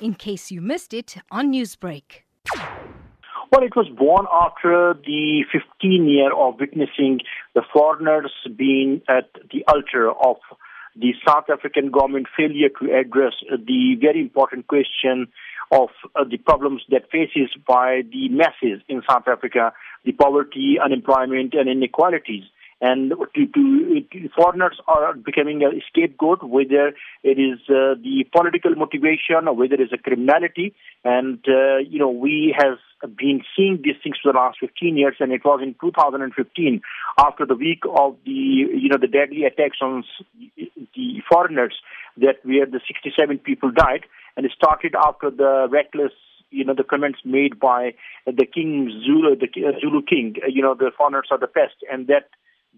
in case you missed it on Newsbreak. Well, it was born after the 15 year of witnessing the foreigners being at the altar of the South African government failure to address the very important question of uh, the problems that faces by the masses in South Africa, the poverty, unemployment, and inequalities and to, to, foreigners are becoming a scapegoat, whether it is uh, the political motivation or whether it is a criminality. And, uh, you know, we have been seeing these things for the last 15 years, and it was in 2015, after the week of the, you know, the deadly attacks on the foreigners, that where the 67 people died, and it started after the reckless you know, the comments made by the King Zulu, the Zulu King, you know, the foreigners are the pest, and that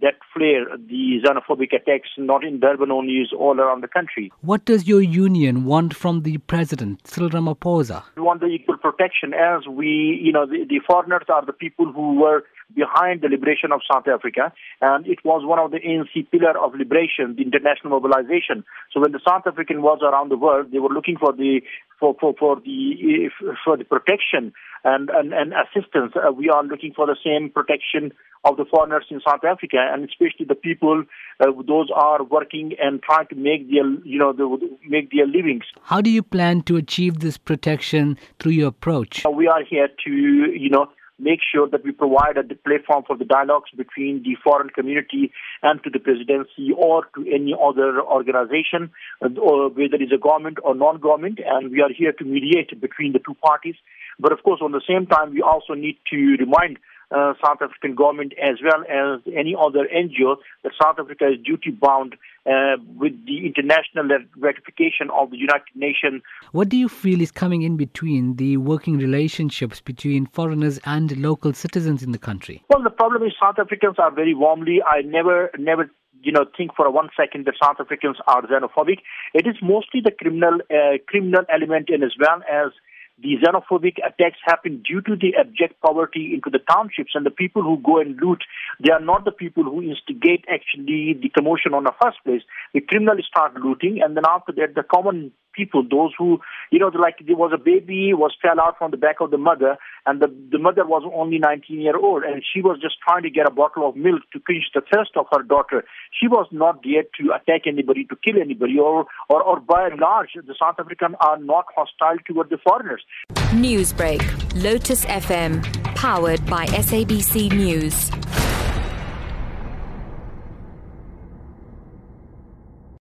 that flare, the xenophobic attacks, not in Durban only, is all around the country. What does your union want from the president, Cyril Ramaphosa? We want the equal protection as we, you know, the, the foreigners are the people who were behind the liberation of South Africa, and it was one of the ANC pillar of liberation, the international mobilization. So when the South African was around the world, they were looking for the for for, for the for the protection and and, and assistance. Uh, we are looking for the same protection of the foreigners in South Africa, and especially the people, uh, those are working and trying to make their, you know, the, make their livings. How do you plan to achieve this protection through your approach? We are here to, you know, make sure that we provide a platform for the dialogues between the foreign community and to the presidency or to any other organization, or whether it's a government or non-government, and we are here to mediate between the two parties. But of course, on the same time, we also need to remind uh, South African government as well as any other NGO that South Africa is duty bound uh, with the international ratification of the United Nations. What do you feel is coming in between the working relationships between foreigners and local citizens in the country? Well, the problem is South Africans are very warmly. I never, never you know, think for one second that South Africans are xenophobic. It is mostly the criminal, uh, criminal element and as well as the xenophobic attacks happen due to the abject poverty into the townships and the people who go and loot, they are not the people who instigate actually the commotion on the first place. The criminals start looting and then after that the common people, those who, you know, like there was a baby was fell out from the back of the mother, and the, the mother was only 19 year old, and she was just trying to get a bottle of milk to quench the thirst of her daughter. She was not there to attack anybody, to kill anybody, or, or, or by and large, the South Africans are not hostile toward the foreigners. Newsbreak, Lotus FM, powered by SABC News.